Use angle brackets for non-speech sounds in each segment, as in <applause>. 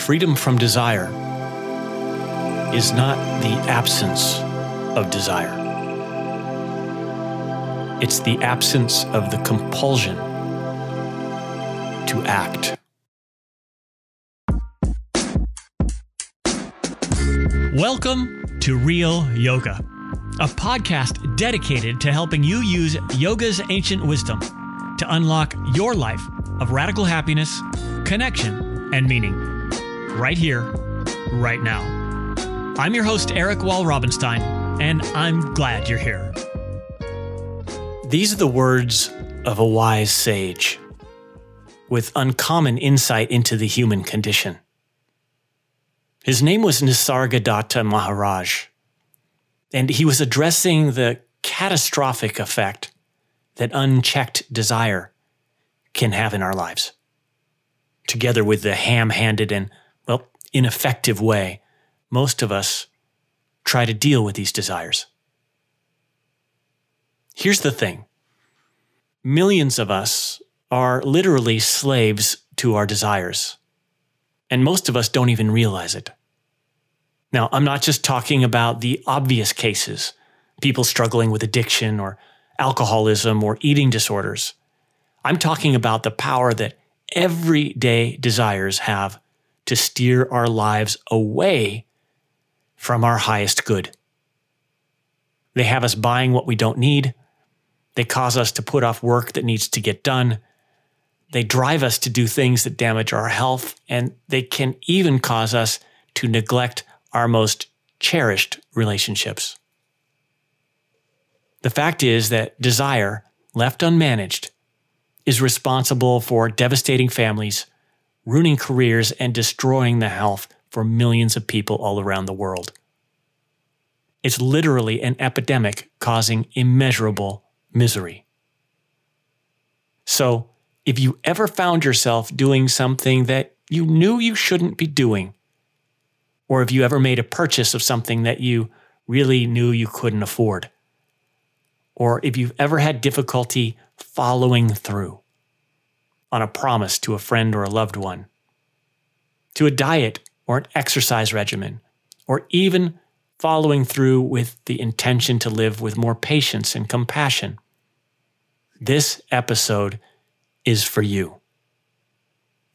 freedom from desire is not the absence of desire. It's the absence of the compulsion to act. Welcome to Real Yoga, a podcast dedicated to helping you use yoga's ancient wisdom to unlock your life of radical happiness, connection, and meaning. Right here, right now. I'm your host, Eric Walrabenstein, and I'm glad you're here. These are the words of a wise sage with uncommon insight into the human condition. His name was Nisargadatta Maharaj, and he was addressing the catastrophic effect that unchecked desire can have in our lives, together with the ham handed and, ineffective way most of us try to deal with these desires. Here's the thing millions of us are literally slaves to our desires, and most of us don't even realize it. Now, I'm not just talking about the obvious cases, people struggling with addiction or alcoholism or eating disorders. I'm talking about the power that everyday desires have to steer our lives away from our highest good. They have us buying what we don't need. They cause us to put off work that needs to get done. They drive us to do things that damage our health, and they can even cause us to neglect our most cherished relationships. The fact is that desire, left unmanaged, is responsible for devastating families, ruining careers, and destroying the health for millions of people all around the world. It's literally an epidemic causing immeasurable misery. So, if you ever found yourself doing something that you knew you shouldn't be doing, or if you ever made a purchase of something that you really knew you couldn't afford, or if you've ever had difficulty following through on a promise to a friend or a loved one, to a diet or an exercise regimen, or even following through with the intention to live with more patience and compassion. This episode is for you.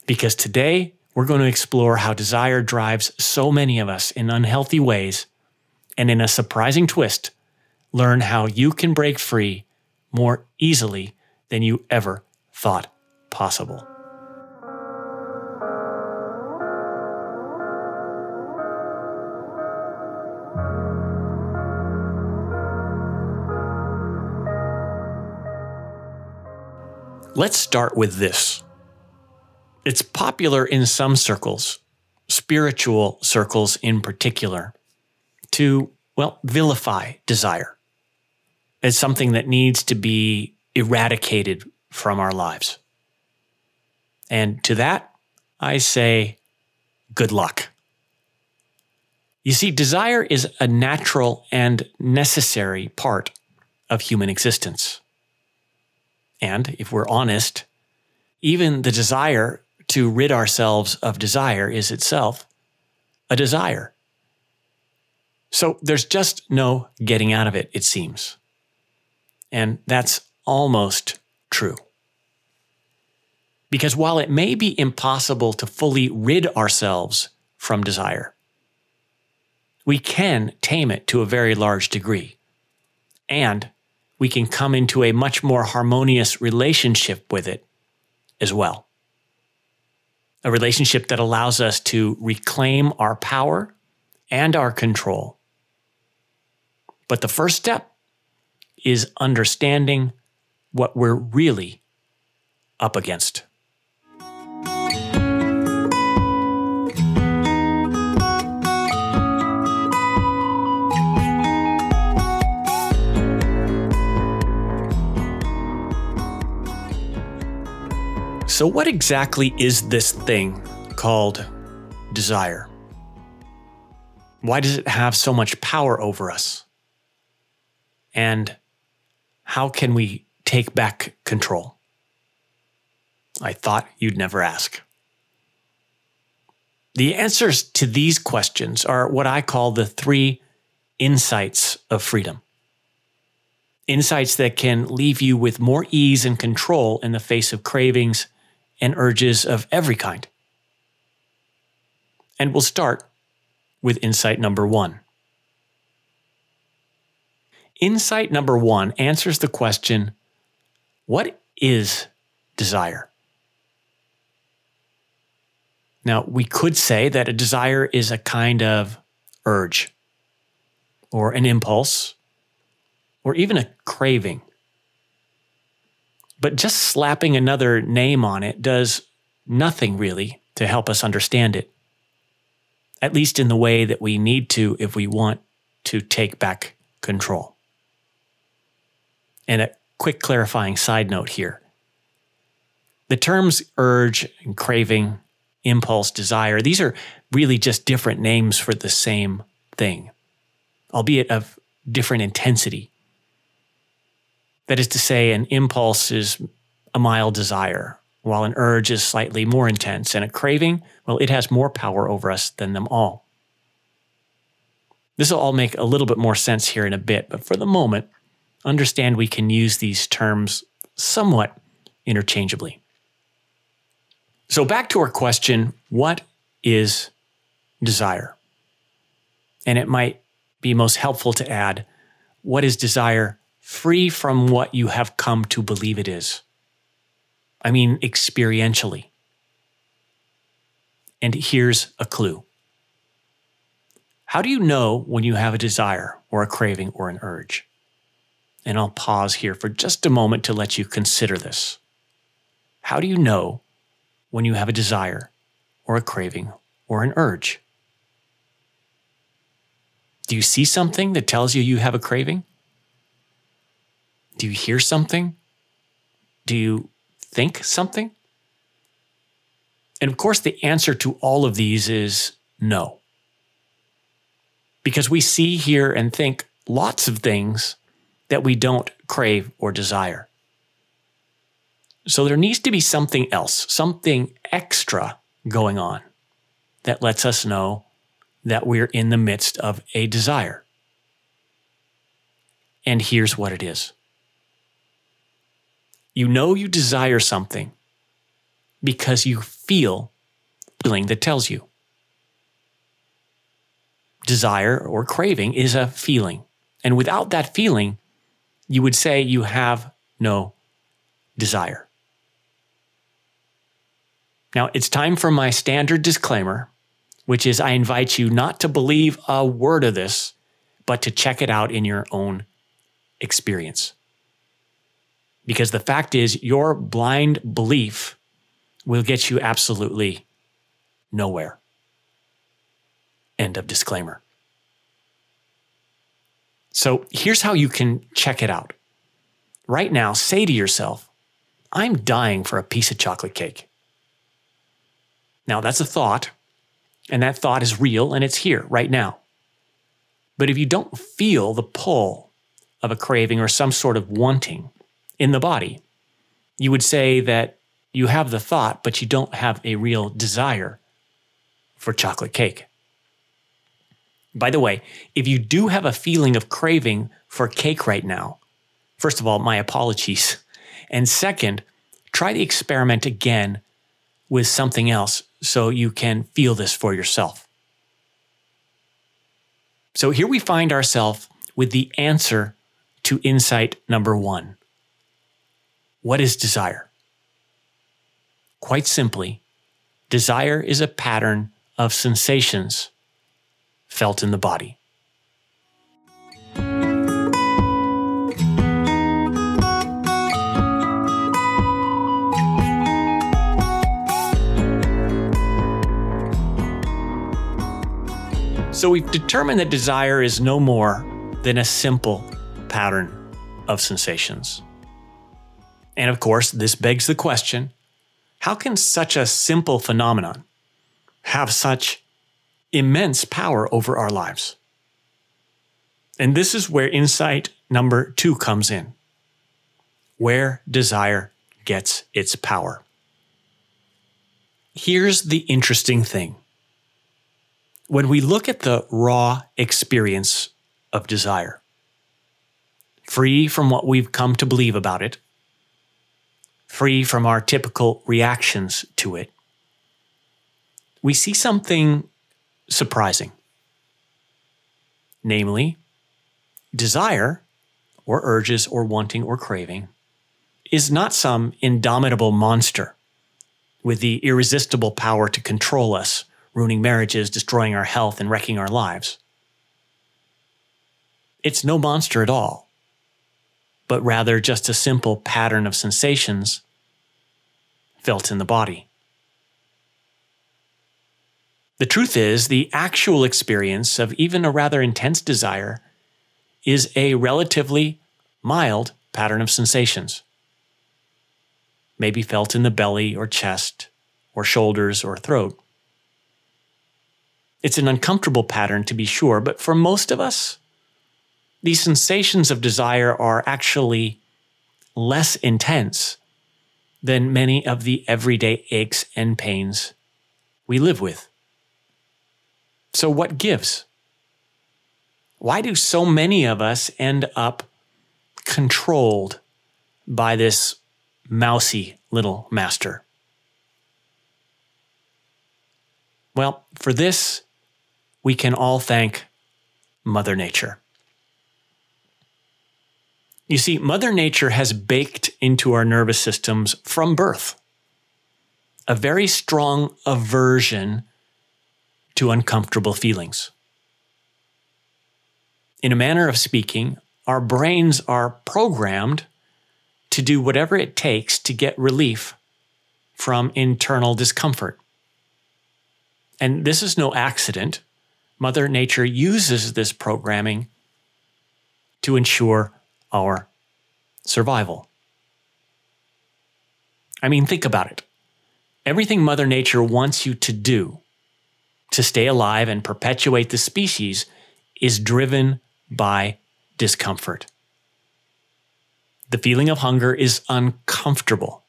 Because today we're going to explore how desire drives so many of us in unhealthy ways, and in a surprising twist, learn how you can break free more easily than you ever thought possible. Let's start with this. It's popular in some circles, spiritual circles in particular, to, well, vilify desire as something that needs to be eradicated from our lives. And to that, I say, good luck. You see, desire is a natural and necessary part of human existence. And if we're honest, even the desire to rid ourselves of desire is itself a desire. So there's just no getting out of it, it seems. And that's almost true. Because while it may be impossible to fully rid ourselves from desire, we can tame it to a very large degree. And we can come into a much more harmonious relationship with it as well. A relationship that allows us to reclaim our power and our control. But the first step is understanding what we're really up against. So, what exactly is this thing called desire? Why does it have so much power over us? And how can we take back control? I thought you'd never ask. The answers to these questions are what I call the three insights of freedom. Insights that can leave you with more ease and control in the face of cravings and urges of every kind. And we'll start with insight number one. Insight number one answers the question what is desire? Now, we could say that a desire is a kind of urge or an impulse or even a craving. But just slapping another name on it does nothing really to help us understand it, at least in the way that we need to if we want to take back control. And a quick clarifying side note here the terms urge and craving impulse, desire. These are really just different names for the same thing, albeit of different intensity. That is to say, an impulse is a mild desire, while an urge is slightly more intense, and a craving, well, it has more power over us than them all. This will all make a little bit more sense here in a bit, but for the moment, understand we can use these terms somewhat interchangeably. So, back to our question what is desire? And it might be most helpful to add what is desire free from what you have come to believe it is? I mean, experientially. And here's a clue How do you know when you have a desire or a craving or an urge? And I'll pause here for just a moment to let you consider this. How do you know when you have a desire or a craving or an urge? Do you see something that tells you you have a craving? Do you hear something? Do you think something? And of course, the answer to all of these is no. Because we see, hear, and think lots of things that we don't crave or desire. So there needs to be something else, something extra going on that lets us know that we're in the midst of a desire. And here's what it is you know you desire something because you feel feeling that tells you. Desire or craving is a feeling. And without that feeling, you would say you have no desire. Now, it's time for my standard disclaimer, which is I invite you not to believe a word of this, but to check it out in your own experience. Because the fact is, your blind belief will get you absolutely nowhere. End of disclaimer. So here's how you can check it out. Right now, say to yourself, I'm dying for a piece of chocolate cake. Now, that's a thought, and that thought is real and it's here right now. But if you don't feel the pull of a craving or some sort of wanting in the body, you would say that you have the thought, but you don't have a real desire for chocolate cake. By the way, if you do have a feeling of craving for cake right now, first of all, my apologies. And second, try the experiment again with something else so you can feel this for yourself. So here we find ourselves with the answer to insight number one. What is desire? Quite simply, desire is a pattern of sensations felt in the body. So we've determined that desire is no more than a simple pattern of sensations. And of course, this begs the question how can such a simple phenomenon have such immense power over our lives? And this is where insight number two comes in where desire gets its power. Here's the interesting thing When we look at the raw experience of desire, free from what we've come to believe about it, free from our typical reactions to it, we see something surprising. Namely, desire, or urges, or wanting, or craving, is not some indomitable monster with the irresistible power to control us, ruining marriages, destroying our health, and wrecking our lives. It's no monster at all, but rather just a simple pattern of sensations felt in the body. The truth is, the actual experience of even a rather intense desire is a relatively mild pattern of sensations. Maybe felt in the belly or chest or shoulders or throat. It's an uncomfortable pattern to be sure, but for most of us, these sensations of desire are actually less intense than many of the everyday aches and pains we live with. So, what gives? Why do so many of us end up controlled by this mousy little master? Well, for this, we can all thank Mother Nature. You see, Mother Nature has baked into our nervous systems from birth a very strong aversion to uncomfortable feelings. In a manner of speaking, our brains are programmed to do whatever it takes to get relief from internal discomfort. And this is no accident. Mother Nature uses this programming to ensure our survival. I mean, think about it. Everything Mother Nature wants you to do to stay alive and perpetuate the species is driven by discomfort. The feeling of hunger is uncomfortable.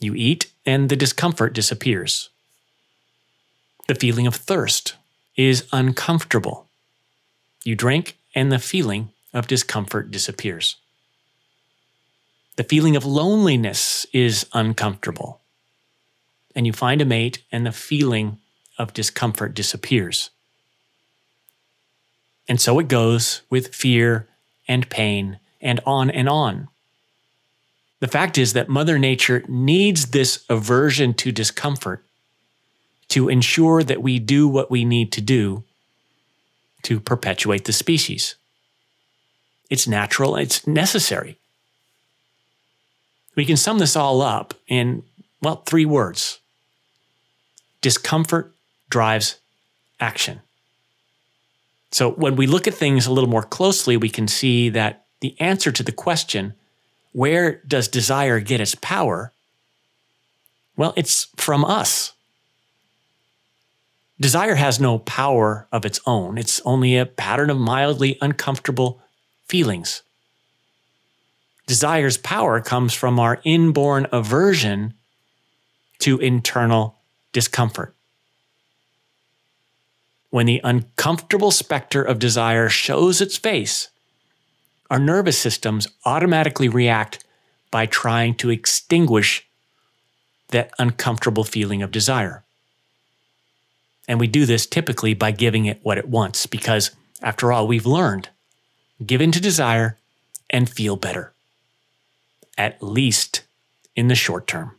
You eat and the discomfort disappears. The feeling of thirst is uncomfortable. You drink and the feeling of discomfort disappears. The feeling of loneliness is uncomfortable. And you find a mate and the feeling of discomfort disappears. And so it goes with fear and pain and on and on. The fact is that Mother Nature needs this aversion to discomfort to ensure that we do what we need to do to perpetuate the species. It's natural, it's necessary. We can sum this all up in, well, three words discomfort drives action. So when we look at things a little more closely, we can see that the answer to the question, where does desire get its power? Well, it's from us. Desire has no power of its own. It's only a pattern of mildly uncomfortable feelings. Desire's power comes from our inborn aversion to internal discomfort when the uncomfortable specter of desire shows its face, our nervous systems automatically react by trying to extinguish that uncomfortable feeling of desire. And we do this typically by giving it what it wants, because after all, we've learned give in to desire and feel better, at least in the short term.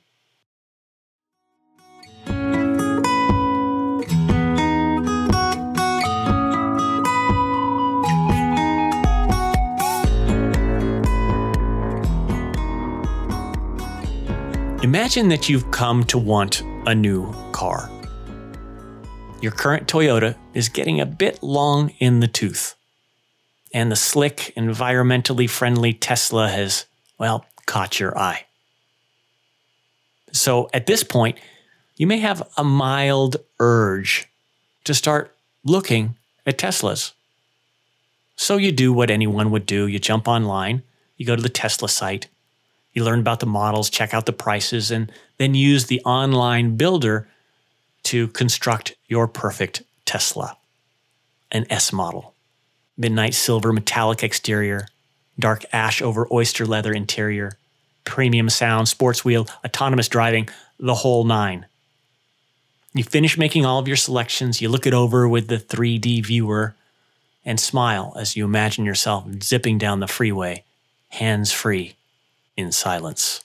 Imagine that you've come to want a new car. Your current Toyota is getting a bit long in the tooth, and the slick, environmentally friendly Tesla has, well, caught your eye. So at this point, you may have a mild urge to start looking at Teslas. So you do what anyone would do you jump online, you go to the Tesla site, you learn about the models, check out the prices, and then use the online builder to construct your perfect Tesla, an S model, midnight silver metallic exterior, dark ash over oyster leather interior, premium sound, sports wheel, autonomous driving, the whole nine. You finish making all of your selections, you look it over with the 3D viewer, and smile as you imagine yourself zipping down the freeway, hands free, in silence.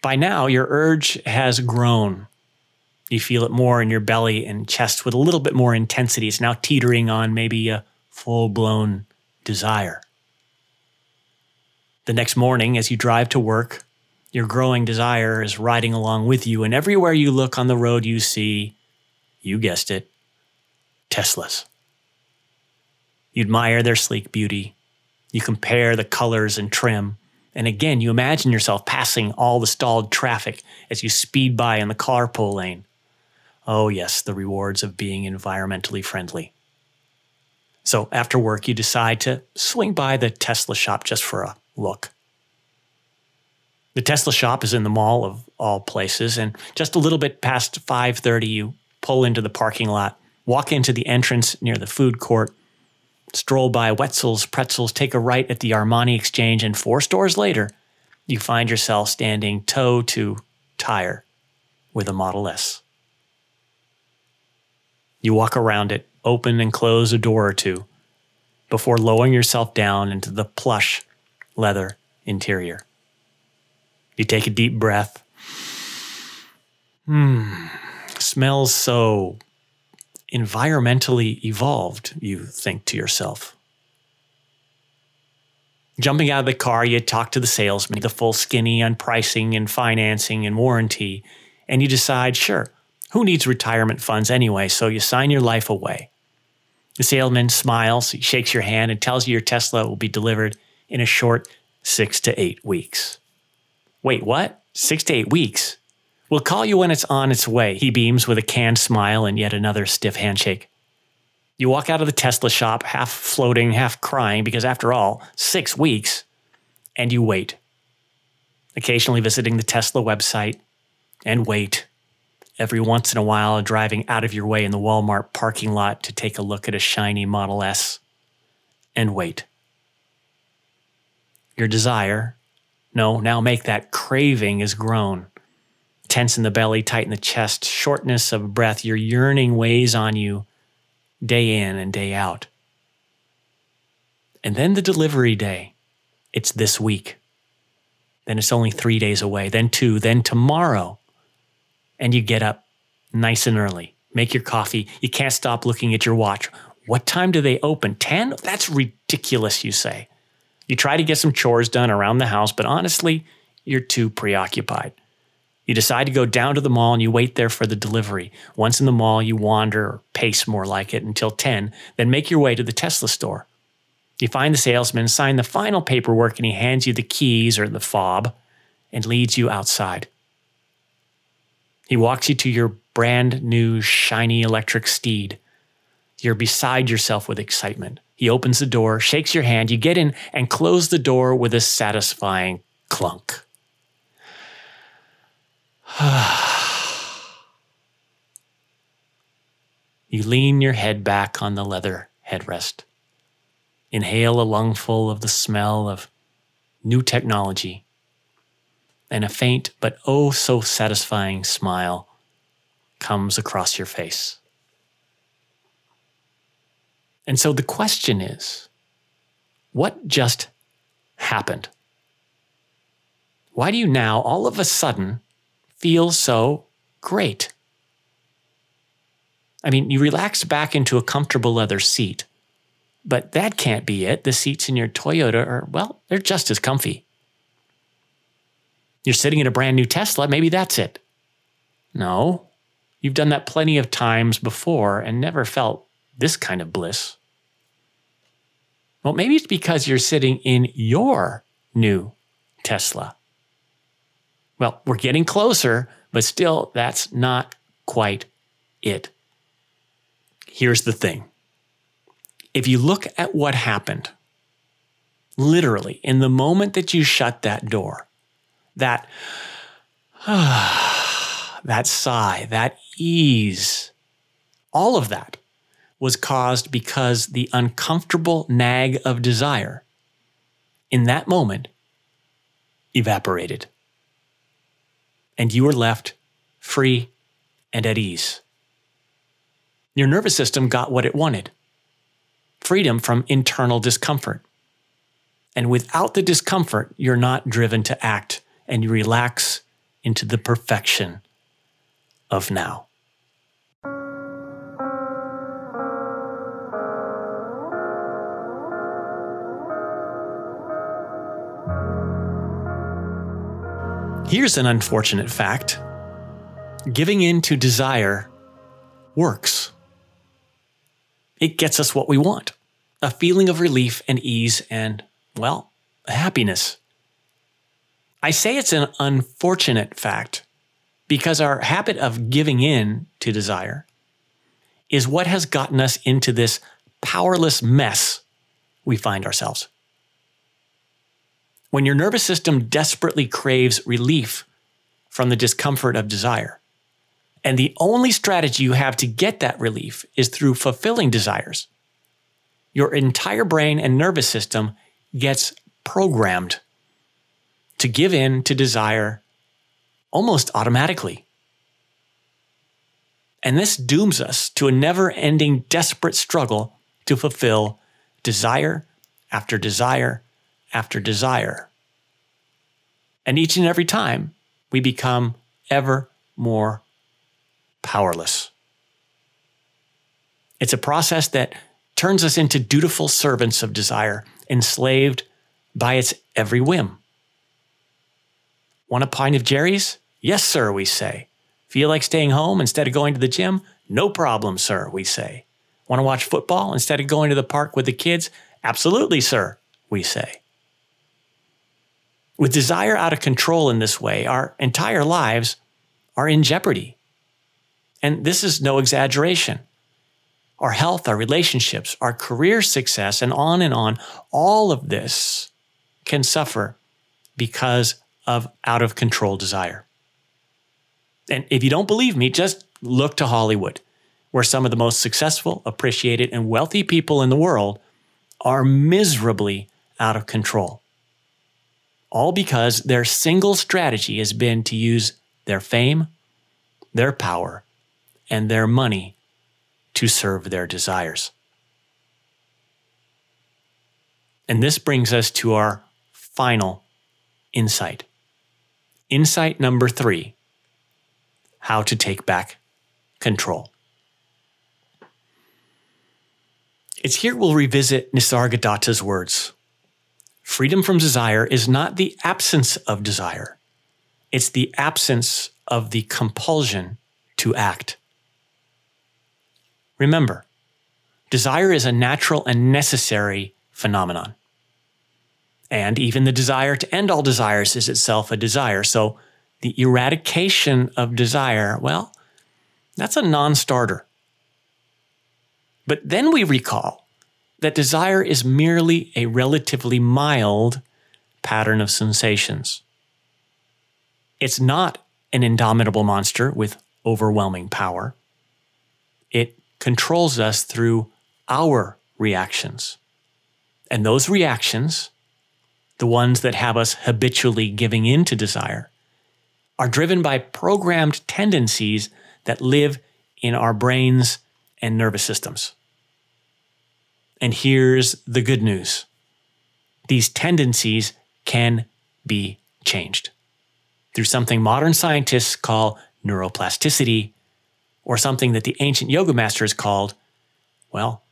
By now, your urge has grown. You feel it more in your belly and chest with a little bit more intensity. It's now teetering on maybe a full blown desire. The next morning, as you drive to work, your growing desire is riding along with you, and everywhere you look on the road, you see, you guessed it, Teslas. You admire their sleek beauty. You compare the colors and trim. And again, you imagine yourself passing all the stalled traffic as you speed by in the carpool lane. Oh, yes, the rewards of being environmentally friendly. So after work, you decide to swing by the Tesla shop just for a look. The Tesla shop is in the mall of all places, and just a little bit past 5:30, you pull into the parking lot, walk into the entrance near the food court, stroll by Wetzel's Pretzels, take a right at the Armani Exchange, and four stores later, you find yourself standing toe to tire with a Model S. You walk around it, open and close a door or two, before lowering yourself down into the plush leather interior. You take a deep breath. Hmm, smells so environmentally evolved, you think to yourself. Jumping out of the car, you talk to the salesman, the full skinny on pricing and financing and warranty, and you decide, sure, who needs retirement funds anyway? So you sign your life away. The salesman smiles, he shakes your hand, and tells you your Tesla will be delivered in a short six to eight weeks. Wait, what? Six to eight weeks? We'll call you when it's on its way. He beams with a canned smile and yet another stiff handshake. You walk out of the Tesla shop, half floating, half crying, because after all, six weeks, and you wait. Occasionally visiting the Tesla website, and wait. Every once in a while, driving out of your way in the Walmart parking lot to take a look at a shiny Model S, and wait. Your desire, no, now make that craving is grown tense in the belly, tight in the chest, shortness of breath. Your yearning weighs on you day in and day out. And then the delivery day. It's this week. Then it's only three days away, then two, then tomorrow. And you get up nice and early, make your coffee. You can't stop looking at your watch. What time do they open? 10? That's ridiculous, you say. You try to get some chores done around the house, but honestly, you're too preoccupied. You decide to go down to the mall and you wait there for the delivery. Once in the mall, you wander or pace more like it until 10, then make your way to the Tesla store. You find the salesman, sign the final paperwork, and he hands you the keys or the fob and leads you outside. He walks you to your brand new, shiny electric steed. You're beside yourself with excitement. He opens the door, shakes your hand, you get in and close the door with a satisfying clunk. <sighs> you lean your head back on the leather headrest. Inhale a lungful of the smell of new technology, and a faint but oh so satisfying smile comes across your face. And so the question is what just happened? Why do you now all of a sudden feel so great. I mean, you relax back into a comfortable leather seat, but that can't be it. The seats in your Toyota are, well, they're just as comfy. You're sitting in a brand new Tesla, maybe that's it. No, you've done that plenty of times before and never felt this kind of bliss. Well, maybe it's because you're sitting in your new Tesla. Well, we're getting closer, but still, that's not quite it. Here's the thing if you look at what happened, literally, in the moment that you shut that door, that, <sighs> that sigh, that ease, all of that, was caused because the uncomfortable nag of desire in that moment evaporated. And you were left free and at ease. Your nervous system got what it wanted freedom from internal discomfort. And without the discomfort, you're not driven to act and you relax into the perfection of now. Here's an unfortunate fact giving in to desire works. It gets us what we want a feeling of relief and ease and, well, happiness. I say it's an unfortunate fact because our habit of giving in to desire is what has gotten us into this powerless mess we find ourselves. When your nervous system desperately craves relief from the discomfort of desire, and the only strategy you have to get that relief is through fulfilling desires, your entire brain and nervous system gets programmed to give in to desire almost automatically. And this dooms us to a never ending desperate struggle to fulfill desire after desire after desire. And each and every time, we become ever more powerless. It's a process that turns us into dutiful servants of desire, enslaved by its every whim. Want a pint of Jerry's? Yes, sir, we say. Feel like staying home instead of going to the gym? No problem, sir, we say. Want to watch football instead of going to the park with the kids? Absolutely, sir, we say. With desire out of control in this way, our entire lives are in jeopardy. And this is no exaggeration. Our health, our relationships, our career success, and on and on, all of this can suffer because of out of control desire. And if you don't believe me, just look to Hollywood, where some of the most successful, appreciated, and wealthy people in the world are miserably out of control all because their single strategy has been to use their fame, their power, and their money to serve their desires. And this brings us to our final insight. Insight number three how to take back control. It's here we'll revisit Nisargadatta's words Freedom from desire is not the absence of desire, it's the absence of the compulsion to act. Remember, desire is a natural and necessary phenomenon. And even the desire to end all desires is itself a desire. So the eradication of desire, well, that's a non starter. But then we recall that desire is merely a relatively mild pattern of sensations. It's not an indomitable monster with overwhelming power. It controls us through our reactions. And those reactions, the ones that have us habitually giving in to desire, are driven by programmed tendencies that live in our brains and nervous systems. And here's the good news these tendencies can be changed through something modern scientists call neuroplasticity, or something that the ancient yoga masters called, well,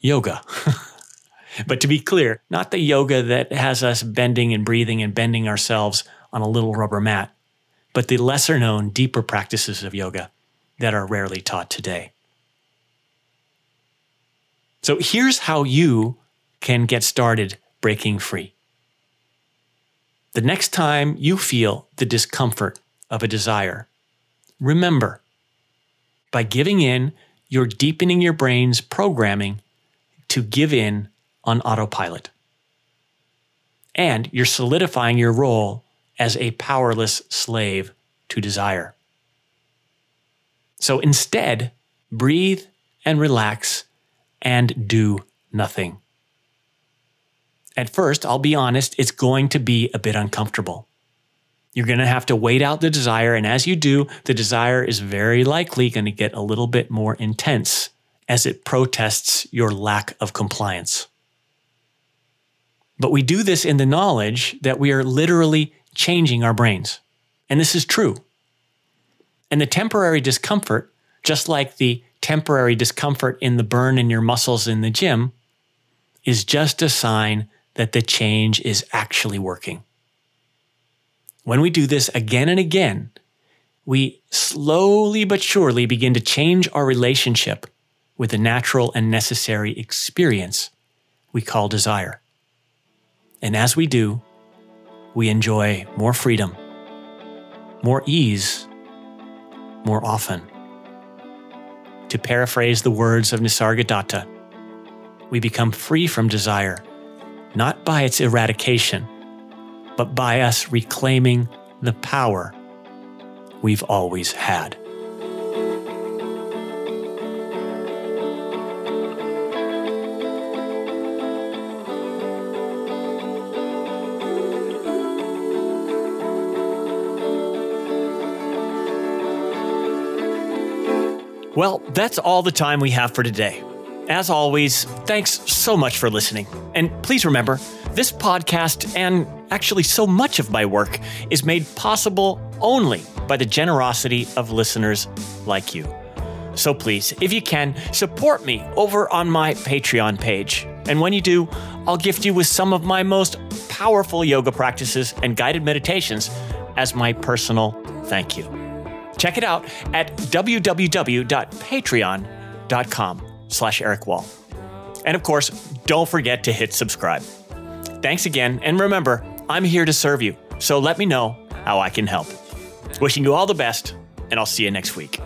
yoga. <laughs> but to be clear, not the yoga that has us bending and breathing and bending ourselves on a little rubber mat, but the lesser known, deeper practices of yoga that are rarely taught today. So here's how you can get started breaking free. The next time you feel the discomfort of a desire, remember by giving in, you're deepening your brain's programming to give in on autopilot. And you're solidifying your role as a powerless slave to desire. So instead, breathe and relax and do nothing. At first, I'll be honest, it's going to be a bit uncomfortable. You're going to have to wait out the desire. And as you do, the desire is very likely going to get a little bit more intense as it protests your lack of compliance. But we do this in the knowledge that we are literally changing our brains. And this is true. And the temporary discomfort, just like the temporary discomfort in the burn in your muscles in the gym, is just a sign that the change is actually working. When we do this again and again, we slowly but surely begin to change our relationship with the natural and necessary experience we call desire. And as we do, we enjoy more freedom, more ease, more often. To paraphrase the words of Nisargadatta, we become free from desire, not by its eradication, but by us reclaiming the power we've always had. Well, that's all the time we have for today. As always, thanks so much for listening. And please remember, this podcast and actually so much of my work is made possible only by the generosity of listeners like you. So please, if you can, support me over on my Patreon page. And when you do, I'll gift you with some of my most powerful yoga practices and guided meditations as my personal thank you. Check it out at www.patreon.com slash Eric Wall. And of course, don't forget to hit subscribe. Thanks again, and remember, I'm here to serve you, so let me know how I can help. Wishing you all the best, and I'll see you next week.